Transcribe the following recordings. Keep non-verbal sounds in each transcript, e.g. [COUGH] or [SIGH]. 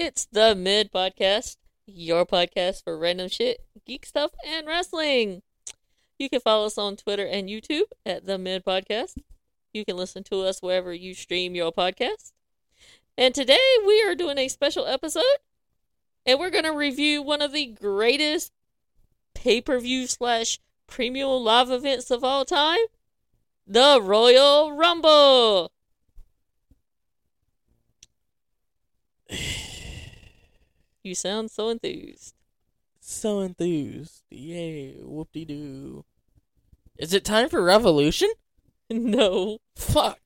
It's the Mid Podcast, your podcast for random shit, geek stuff, and wrestling. You can follow us on Twitter and YouTube at the Mid Podcast. You can listen to us wherever you stream your podcast. And today we are doing a special episode, and we're going to review one of the greatest pay per view slash premium live events of all time the Royal Rumble. You sound so enthused. So enthused. Yay, whoop de doo. Is it time for Revolution? [LAUGHS] No, Fuck.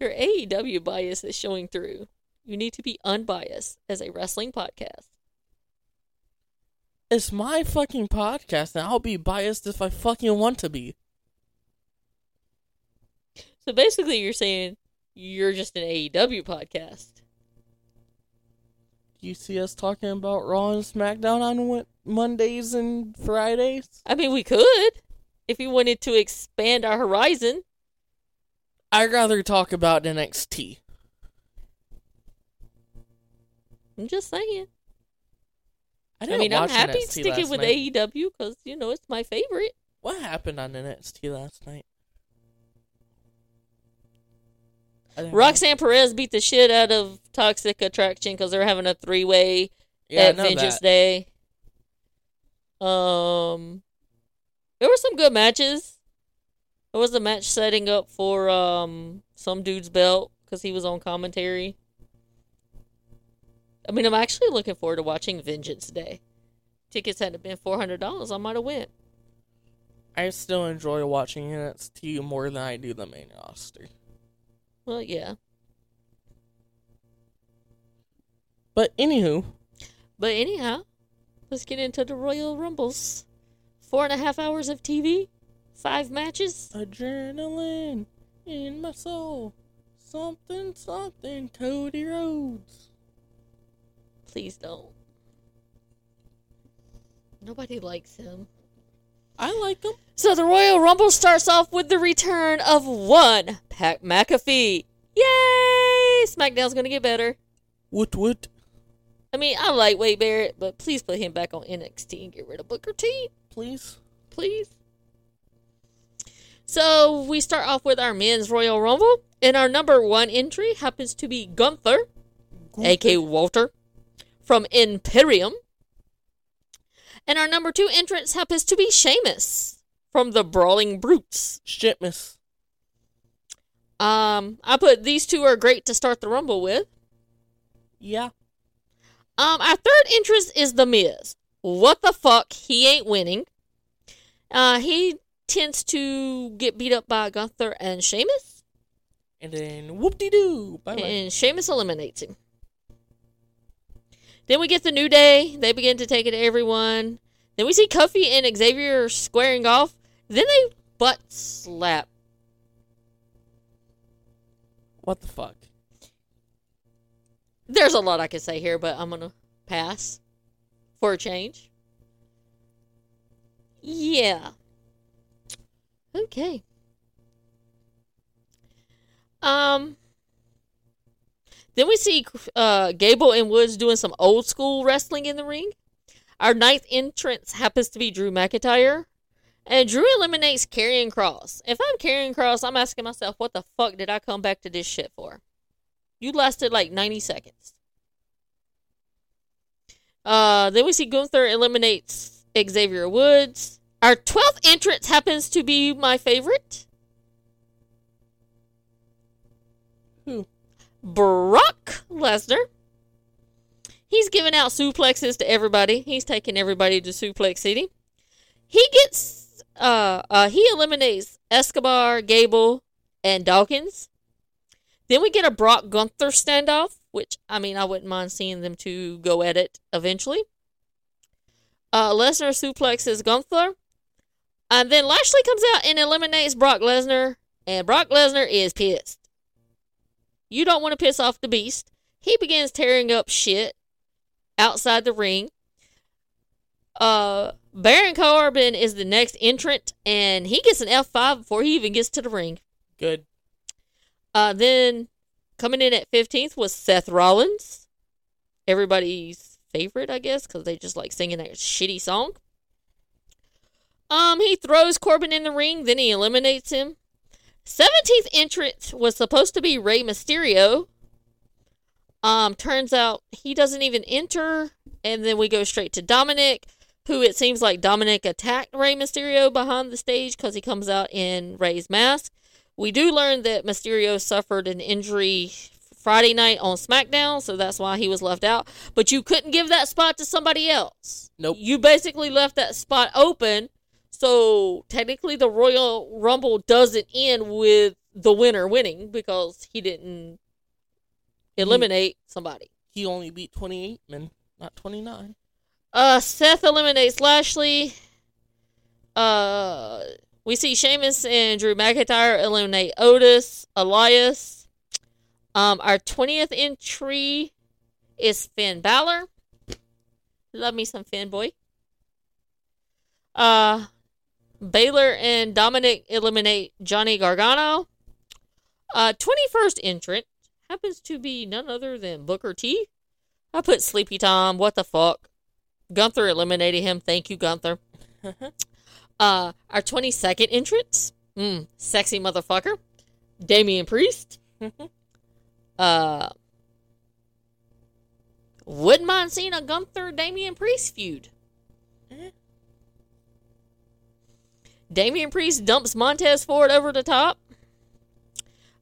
your AEW bias is showing through. You need to be unbiased as a wrestling podcast. It's my fucking podcast, and I'll be biased if I fucking want to be. So basically, you're saying you're just an AEW podcast. You see us talking about Raw and SmackDown on Mondays and Fridays? I mean, we could if we wanted to expand our horizon. I'd rather talk about NXT. I'm just saying. I, I, mean, I'm happy NXT sticking with night. AEW because you know it's my favorite. What happened on NXT last night? Roxanne Perez beat the shit out of Toxic Attraction because they're having a three way. Yeah, at Vengeance that. Day. Um, there were some good matches. There was a match setting up for um some dude's belt because he was on commentary. I mean, I'm actually looking forward to watching Vengeance Day. Tickets hadn't been four hundred dollars, I might have went. I still enjoy watching NXT more than I do the main roster. Well, yeah, But anywho, but anyhow, let's get into the Royal Rumbles. Four and a half hours of TV, five matches. adrenaline in my soul. Something, something, Cody Rhodes. Please don't. Nobody likes him. I like him. So the Royal Rumble starts off with the return of one Pat McAfee. Yay! SmackDown's gonna get better. Woot woot. I mean, I like Wade Barrett, but please put him back on NXT and get rid of Booker T, Please. please. So we start off with our men's Royal Rumble, and our number one entry happens to be Gunther, aka Walter, from Imperium. And our number two entrance happens to be Sheamus from the Brawling Brutes. Shitmas. Um, I put these two are great to start the Rumble with. Yeah. Um, our third interest is The Miz. What the fuck? He ain't winning. Uh, he tends to get beat up by Gunther and Sheamus, And then whoop de doo. Bye bye. and Sheamus eliminates him. Then we get the New Day. They begin to take it to everyone. Then we see Kofi and Xavier squaring off. Then they butt slap. What the fuck? There's a lot I could say here, but I'm gonna pass for a change. Yeah. Okay. Um. Then we see uh, Gable and Woods doing some old school wrestling in the ring. Our ninth entrance happens to be Drew McIntyre. And Drew eliminates Karrion Kross. If I'm Karrion Kross, I'm asking myself, what the fuck did I come back to this shit for? You lasted like 90 seconds. Uh, then we see Gunther eliminates Xavier Woods. Our 12th entrance happens to be my favorite. Who? Brock Lesnar. He's giving out suplexes to everybody. He's taking everybody to Suplex City. He gets uh uh he eliminates Escobar, Gable, and Dawkins. Then we get a Brock Gunther standoff, which I mean I wouldn't mind seeing them two go at it eventually. Uh Lesnar suplexes Gunther. And then Lashley comes out and eliminates Brock Lesnar, and Brock Lesnar is pissed. You don't want to piss off the beast. He begins tearing up shit outside the ring. Uh, Baron Corbin is the next entrant, and he gets an F5 before he even gets to the ring. Good. Uh, then coming in at 15th was Seth Rollins. everybody's favorite, I guess, because they just like singing that shitty song. Um, he throws Corbin in the ring, then he eliminates him. 17th entrant was supposed to be Rey Mysterio. Um, turns out he doesn't even enter, and then we go straight to Dominic, who it seems like Dominic attacked Rey Mysterio behind the stage because he comes out in Rey's mask. We do learn that Mysterio suffered an injury Friday night on SmackDown, so that's why he was left out. But you couldn't give that spot to somebody else. Nope. You basically left that spot open, so technically the Royal Rumble doesn't end with the winner winning because he didn't eliminate somebody. He only beat 28 men, not 29. Uh, Seth eliminates Lashley. Uh, we see Sheamus and Drew McIntyre eliminate Otis, Elias. Um, our twentieth entry is Finn Balor. Love me some Finn boy. Uh, Balor and Dominic eliminate Johnny Gargano. Uh, twenty-first entrant happens to be none other than Booker T. I put Sleepy Tom. What the fuck? Gunther eliminated him. Thank you, Gunther. [LAUGHS] uh, our 22nd entrance, mm, sexy motherfucker, Damian Priest. [LAUGHS] uh, wouldn't mind seeing a Gunther Damian Priest feud. Eh. Damian Priest dumps Montez Ford over the top.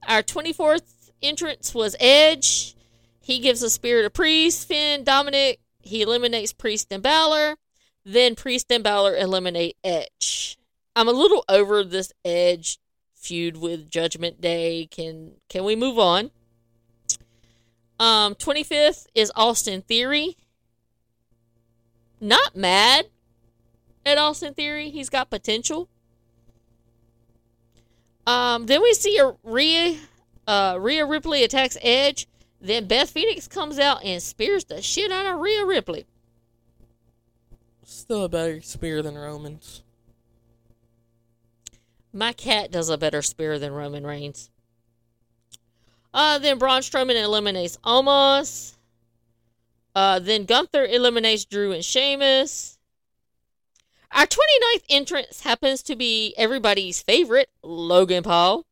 Our 24th entrance was Edge. He gives a spear to Priest, Finn, Dominic. He eliminates Priest and Balor. Then Priest and Balor eliminate Edge. I'm a little over this Edge feud with Judgment Day. Can can we move on? Um, 25th is Austin Theory. Not mad at Austin Theory. He's got potential. Um, then we see a Rhea, uh, Rhea Ripley attacks Edge. Then Beth Phoenix comes out and spears the shit out of Rhea Ripley. Still a better spear than Roman's. My cat does a better spear than Roman Reigns. Uh, then Braun Strowman eliminates Omos. Uh, then Gunther eliminates Drew and Sheamus. Our 29th entrance happens to be everybody's favorite, Logan Paul.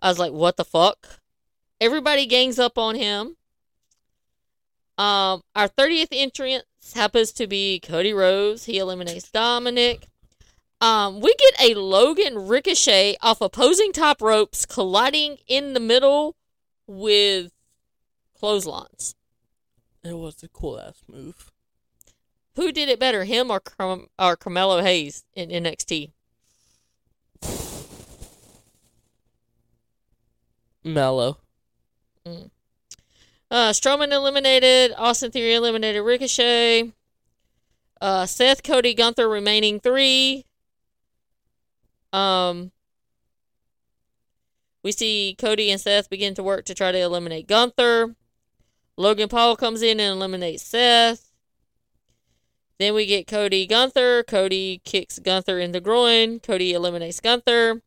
I was like, what the fuck? Everybody gangs up on him. Um, our 30th entrance happens to be Cody Rhodes. He eliminates Dominic. Um, we get a Logan ricochet off opposing top ropes colliding in the middle with clotheslines. It was a cool ass move. Who did it better, him or Carm- or Carmelo Hayes in NXT? Mellow. Uh, Strowman eliminated. Austin Theory eliminated Ricochet. Uh, Seth, Cody, Gunther remaining three. Um, we see Cody and Seth begin to work to try to eliminate Gunther. Logan Paul comes in and eliminates Seth. Then we get Cody Gunther. Cody kicks Gunther in the groin. Cody eliminates Gunther.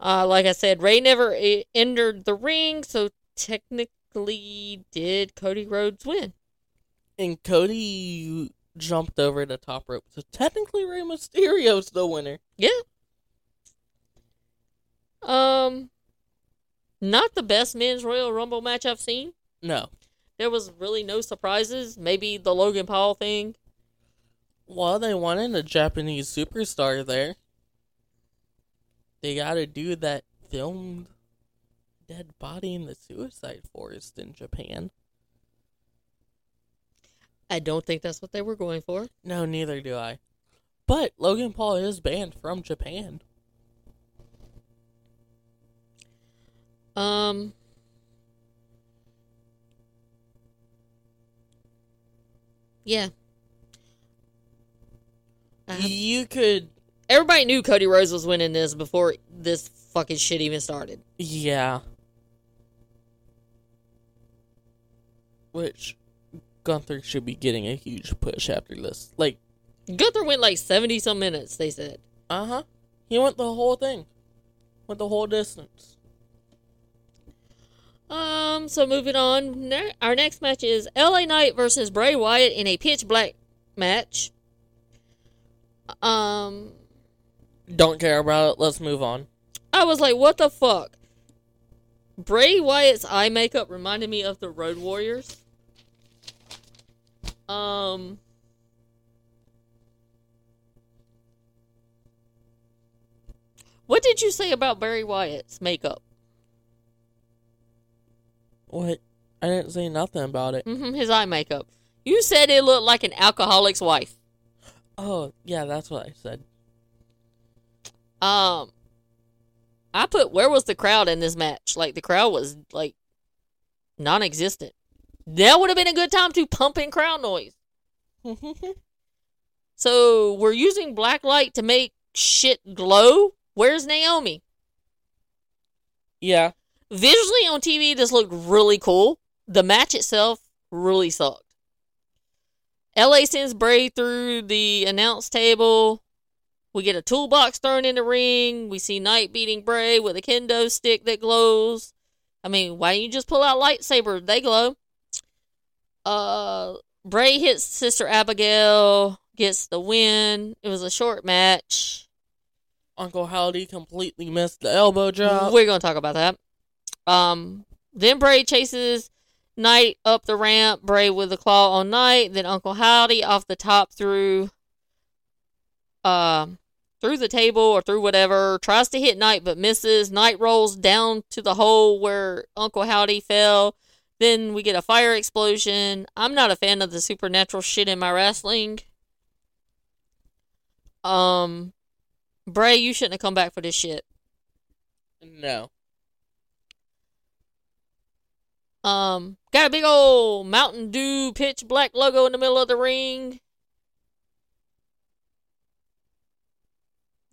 Uh, like I said, Rey never entered the ring, so technically, did Cody Rhodes win? And Cody jumped over the top rope. So technically Rey Mysterio's the winner. Yeah. Um, not the best men's Royal Rumble match I've seen. No. There was really no surprises. Maybe the Logan Paul thing. Well, they wanted a Japanese superstar there. They gotta do that filmed dead body in the suicide forest in Japan. I don't think that's what they were going for. No, neither do I. But Logan Paul is banned from Japan. Um, yeah. I- You could, Everybody knew Cody Rhodes was winning this before this fucking shit even started. yeah. Which Gunther should be getting a huge push after this. Like, Gunther went like 70 some minutes, they said. uh huh. He went the whole thing, went the whole distance. Um, so moving on, ne- our next match is LA Knight versus Bray Wyatt in a pitch black match. Um, Don't care about it. Let's move on. I was like, what the fuck? Bray Wyatt's eye makeup reminded me of the Road Warriors. Um, what did you say about Barry Wyatt's makeup? What? I didn't say nothing about it. Mm-hmm, his eye makeup. You said it looked like an alcoholic's wife. Oh, yeah, that's what I said. Um, I put where was the crowd in this match? Like the crowd was like non-existent. That would have been a good time to pump in crowd noise. [LAUGHS] So we're using black light to make shit glow. Where's Naomi? yeah. Visually on TV, this looked really cool. The match itself really sucked. LA sends Bray through the announce table. We get a toolbox thrown in the ring. We see Knight beating Bray with a kendo stick that glows. I mean, why don't you just pull out lightsaber? They glow. Uh, Bray hits Sister Abigail, gets the win. It was a short match. Uncle Howdy completely missed the elbow drop. We're gonna talk about that. Um, then Bray chases Knight up the ramp. Bray with a claw on Knight. Then Uncle Howdy off the top through, um, through the table or through whatever. Tries to hit Knight but misses. Knight rolls down to the hole where Uncle Howdy fell. Then we get a fire explosion. I'm not a fan of the supernatural shit in my wrestling. Um, Bray, you shouldn't have come back for this shit. No. Um, got a big old Mountain Dew pitch black logo in the middle of the ring.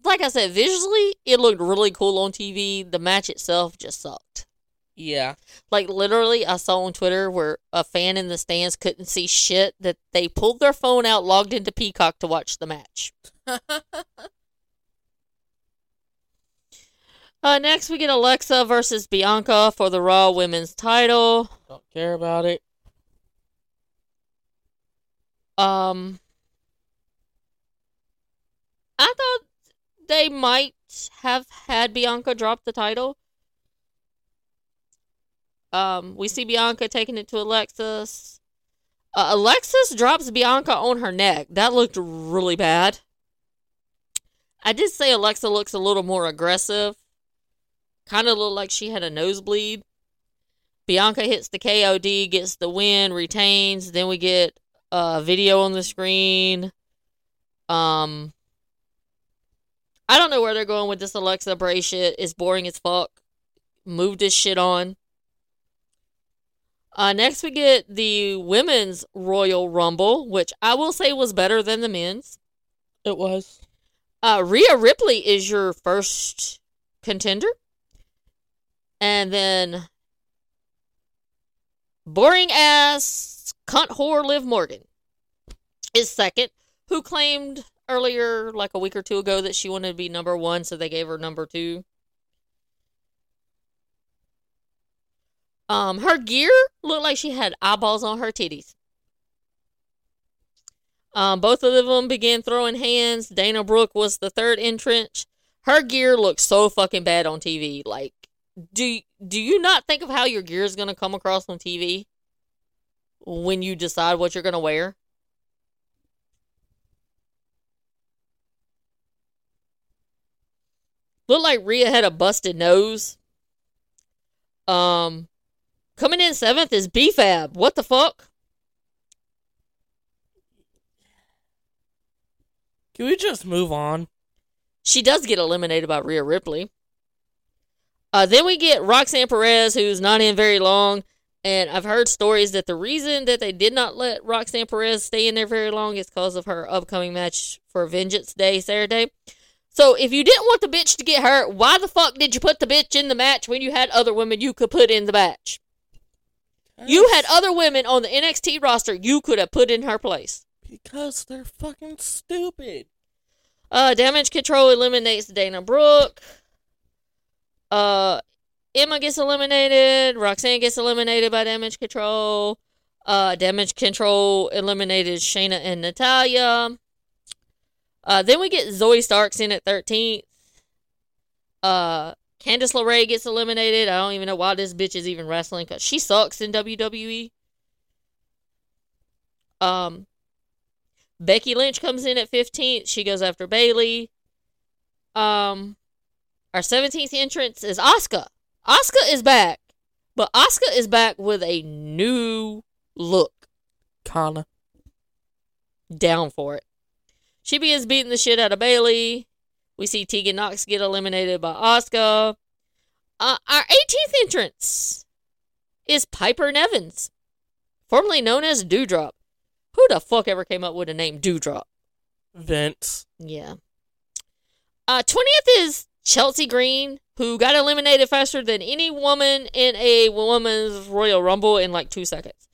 Like I said, visually, it looked really cool on TV. The match itself just sucked. Yeah. Like, literally, I saw on Twitter where a fan in the stands couldn't see shit that they pulled their phone out, logged into Peacock to watch the match. [LAUGHS] Uh, next, we get Alexa versus Bianca for the Raw Women's title. Don't care about it. Um, I thought they might have had Bianca drop the title. Um, we see Bianca taking it to Alexis. Uh, Alexis drops Bianca on her neck. That looked really bad. I did say Alexa looks a little more aggressive. Kind of looked like she had a nosebleed. Bianca hits the KOD, gets the win, retains. Then we get a video on the screen. Um, I don't know where they're going with this Alexa Bray shit. It's boring as fuck. Move this shit on. Uh, next, we get the women's Royal Rumble, which I will say was better than the men's. It was. Uh, Rhea Ripley is your first contender. And then boring ass cunt whore Liv Morgan is second, who claimed earlier, like a week or two ago, that she wanted to be number one, so they gave her number two. Um, her gear looked like she had eyeballs on her titties. Um, both of them began throwing hands. Dana Brooke was the third entrant. Her gear looked so fucking bad on TV. Like, do do you not think of how your gear is gonna come across on TV when you decide what you're gonna wear? Looked like Rhea had a busted nose. Um, coming in seventh is BFAB. What the fuck? Can we just move on? She does get eliminated by Rhea Ripley. Uh, then we get Roxanne Perez, who's not in very long. And I've heard stories that the reason that they did not let Roxanne Perez stay in there very long is because of her upcoming match for Vengeance Day Saturday. So if you didn't want the bitch to get hurt, why the fuck did you put the bitch in the match when you had other women you could put in the match? You had other women on the NXT roster you could have put in her place. Because they're fucking stupid. Uh, damage control eliminates Dana Brooke. Uh, Emma gets eliminated. Roxanne gets eliminated by damage control. Uh, damage control eliminated Shayna and Natalya. Uh, then we get Zoey Starks in at 13th. Uh, Candice LeRae gets eliminated. I don't even know why this bitch is even wrestling because she sucks in WWE. Um, Becky Lynch comes in at 15th. She goes after Bayley. Um, our 17th entrance is Asuka. Asuka is back, but Asuka is back with a new look. Kana. Down for it. She begins beating the shit out of Bayley. We see Tegan Nox get eliminated by Asuka. Uh, our 18th entrance is Piper Nevins, formerly known as Doudrop. Who the fuck ever came up with a name Doudrop? Vince. Yeah. Uh, 20th is Chelsea Green, who got eliminated faster than any woman in a woman's Royal Rumble in like two seconds.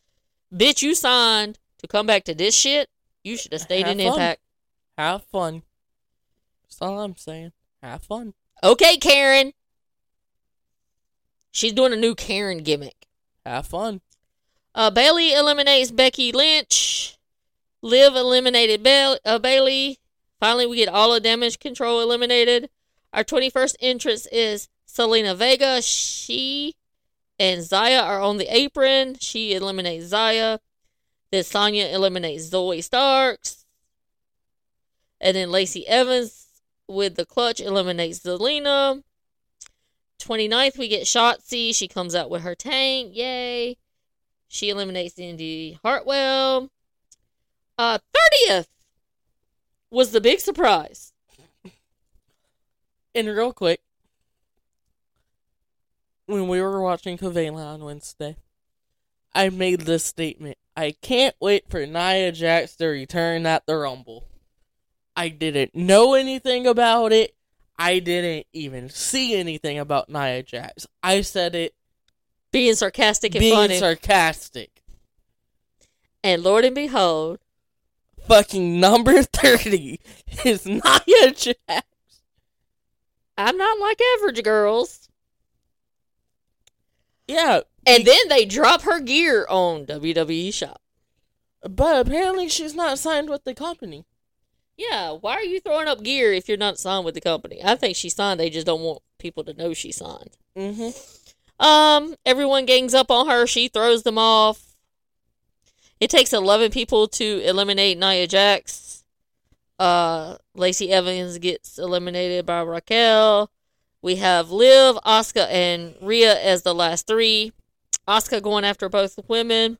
Bitch, you signed to come back to this shit. You should have stayed Have in fun. Impact. Have fun. That's all I'm saying. Have fun. Okay, Karen. She's doing a new Karen gimmick. Have fun. Uh, Bayley eliminates Becky Lynch. Liv eliminated Ba- uh, Bayley. Finally, we get all of damage control eliminated. Our 21st entrance is Zelina Vega. She and Zaya are on the apron. She eliminates Zaya. Then Sonya eliminates Zoey Starks. And then Lacey Evans with the clutch eliminates Zelina. 29th, we get Shotzi. She comes out with her tank. Yay. She eliminates Indi Hartwell. Uh, 30th was the big surprise. And real quick, when we were watching Kavela on Wednesday, I made this statement. I can't wait for Nia Jax to return at the Rumble. I didn't know anything about it. I didn't even see anything about Nia Jax. I said it Being sarcastic and being funny. sarcastic. and Lord and behold, Fucking number [LAUGHS] 30 is Nia Jax. I'm not like average girls. Yeah, And then they drop her gear on WWE Shop. but apparently she's not signed with the company. Yeah, why are you throwing up gear if you're not signed with the company? I think she signed. They just don't want people to know she signed. Mm-hmm. Um, everyone gangs up on her. She throws them off. It takes 11 people to eliminate Nia Jax. Uh, Lacey Evans gets eliminated by Raquel. We have Liv, Asuka, and Rhea as the last three. Asuka going after both women.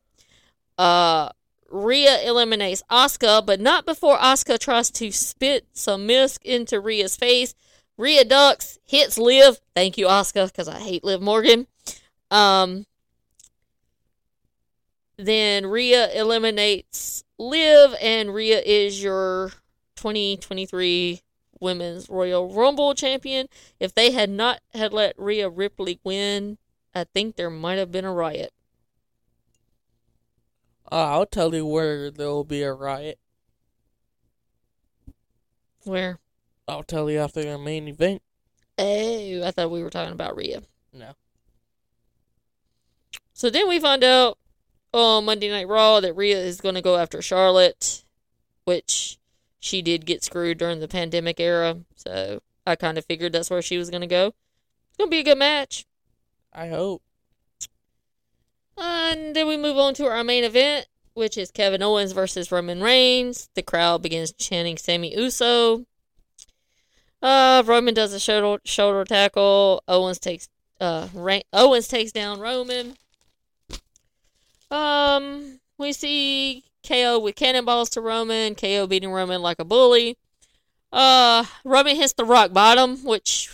Uh, Rhea eliminates Asuka, but not before Asuka tries to spit some mist into Rhea's face. Rhea ducks, hits Liv. Thank you, Asuka, because I hate Liv Morgan. Um, then Rhea eliminates Liv, and Rhea is your 2023 Women's Royal Rumble champion. If they had not had let Rhea Ripley win, I think there might have been a riot. Uh, I'll tell you where there will be a riot. Where? I'll tell you after the main event. Oh, I thought we were talking about Rhea. No. So then we find out on Monday Night Raw that Rhea is going to go after Charlotte, which she did get screwed during the pandemic era. So I kind of figured that's where she was going to go. It's going to be a good match. I hope. And then we move on to our main event, which is Kevin Owens versus Roman Reigns. The crowd begins chanting Sami Uso. Uh, Roman does a shoulder shoulder tackle. Owens takes uh Ra- Owens takes down Roman. Um, we see KO with cannonballs to Roman. KO beating Roman like a bully. Uh, Roman hits the rock bottom, which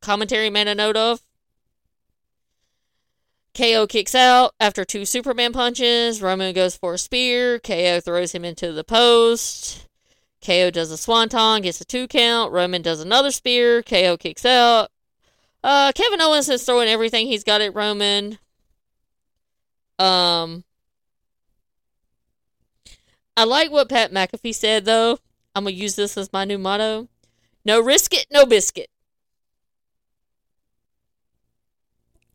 commentary made a note of. KO kicks out after two Superman punches. Roman goes for a spear. KO throws him into the post. KO does a swanton, gets a two count. Roman does another spear. KO kicks out. Uh, Kevin Owens is throwing everything he's got at Roman. Um, I like what Pat McAfee said though. I'm gonna use this as my new motto: No risk it, no biscuit.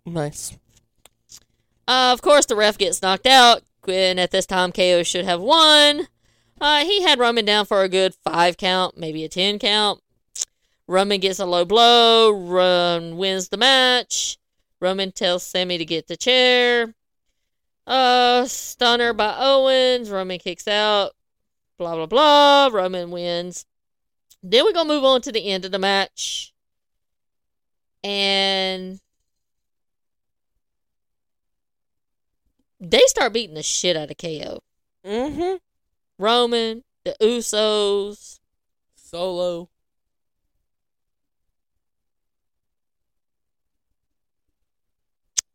Nice. Uh, of course, the ref gets knocked out, and at this time, KO should have won. Uh, he had Roman down for a good five count, maybe a ten count. Roman gets a low blow. Roman wins the match. Roman tells Sami to get the chair. Uh, stunner by Owens. Roman kicks out. Blah blah blah. Roman wins. Then we're gonna move on to the end of the match. And they start beating the shit out of KO. Mm-hmm. Roman, the Usos. Solo.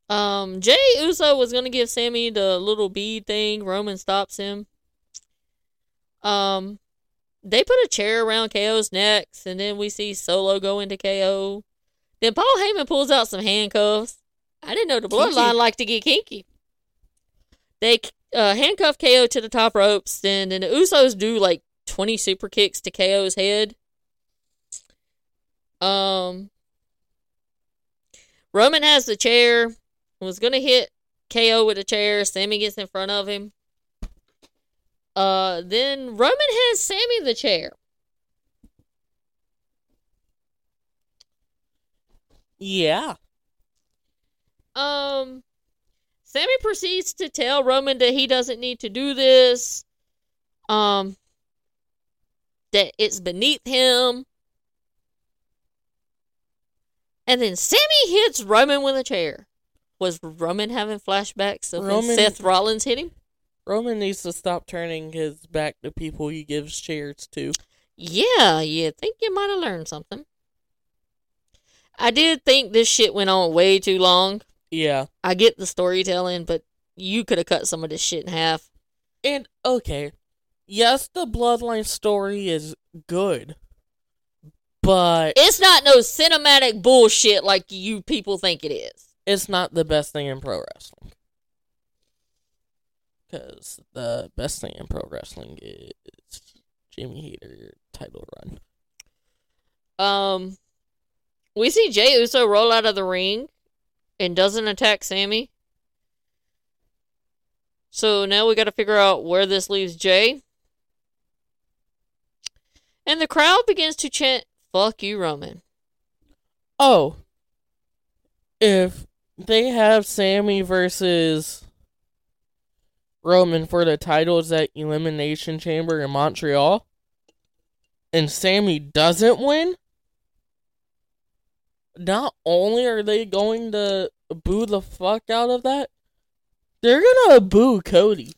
Um, Jey Uso was gonna give Sami the little bead thing. Roman stops him. Um, they put a chair around KO's necks, and then we see Solo go into KO. Then Paul Heyman pulls out some handcuffs. I didn't know the bloodline liked to get kinky. They uh, handcuff KO to the top ropes, and then the Usos do like twenty super kicks to KO's head. Um, Roman has the chair. Was gonna hit KO with a chair. Sami gets in front of him. Uh, then Roman has Sami the chair. Yeah. Um, Sami proceeds to tell Roman that he doesn't need to do this. Um, that it's beneath him. And then Sami hits Roman with a chair. Was Roman having flashbacks of when Seth Rollins hit him? Roman needs to stop turning his back to people he gives chairs to. Yeah, you think you might have learned something. I did think this shit went on way too long. Yeah. I get the storytelling, but you could have cut some of this shit in half. And okay. Yes, the bloodline story is good. But It's not no cinematic bullshit like you people think it is. it's not the best thing in pro wrestling. Because the best thing in pro wrestling is Jamie Hayter title run. Um, we see Jey Uso roll out of the ring and doesn't attack Sami. So now we got to figure out where this leaves Jay. And the crowd begins to chant, "Fuck you, Roman." Oh. If they have Sami versus Roman for the titles at Elimination Chamber in Montreal, and Sami doesn't win, not only are they going to boo the fuck out of that, they're gonna boo Cody.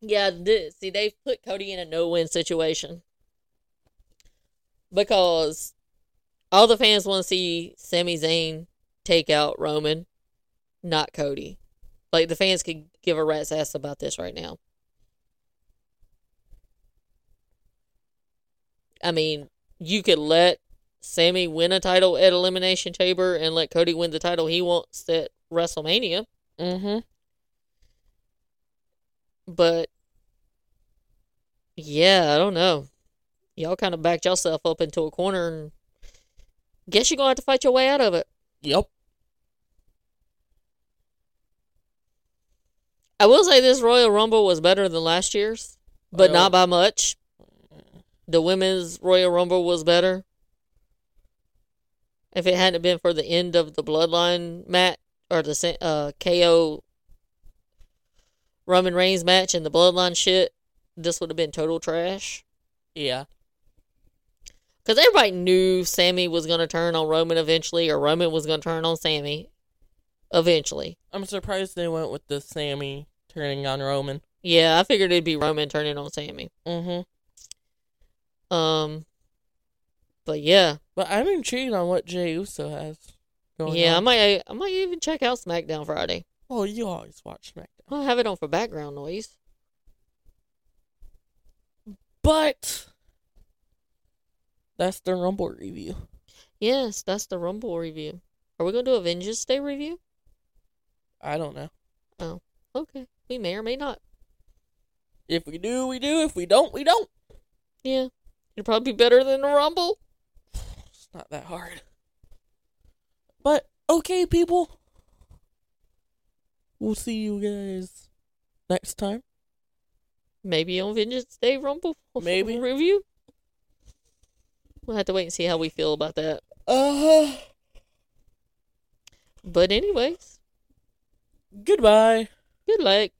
Yeah, th- see, they've put Cody in a no-win situation because all the fans want to see Sami Zayn take out Roman, not Cody. Like the fans could give a rat's ass about this right now. I mean, you could let Sami win a title at Elimination Chamber and let Cody win the title he wants at WrestleMania. Mm-hmm. But yeah, I don't know. Y'all kind of backed yourself up into a corner and guess you're gonna have to fight your way out of it. Yep. I will say this Royal Rumble was better than last year's, but Well- not by much. The women's Royal Rumble was better. If it hadn't been for the end of the Bloodline match or the uh, KO Roman Reigns match and the Bloodline shit, this would have been total trash. Yeah. Because everybody knew Sami was going to turn on Roman eventually, or Roman was going to turn on Sami eventually. I'm surprised they went with the Sami turning on Roman. Yeah, I figured it'd be Roman turning on Sami. Mm-hmm. Um, but yeah, But I'm intrigued on what Jey Uso has going yeah, I on. might, I might even check out SmackDown Friday. Well, you always watch SmackDown. I'll have it on for background noise. But that's the Rumble review. Yes, that's the Rumble review. Are we gonna do a Vengeance Day review? I don't know. Oh, okay, we may or may not. If we do, we do. If we don't, we don't. Yeah, it'll probably be better than the Rumble. Not that hard. But okay, people. we'll see you guys next time. Maybe on Vengeance Day Rumble Maybe. review. We'll have to wait and see how we feel about that. Uh But anyways, Goodbye. good luck.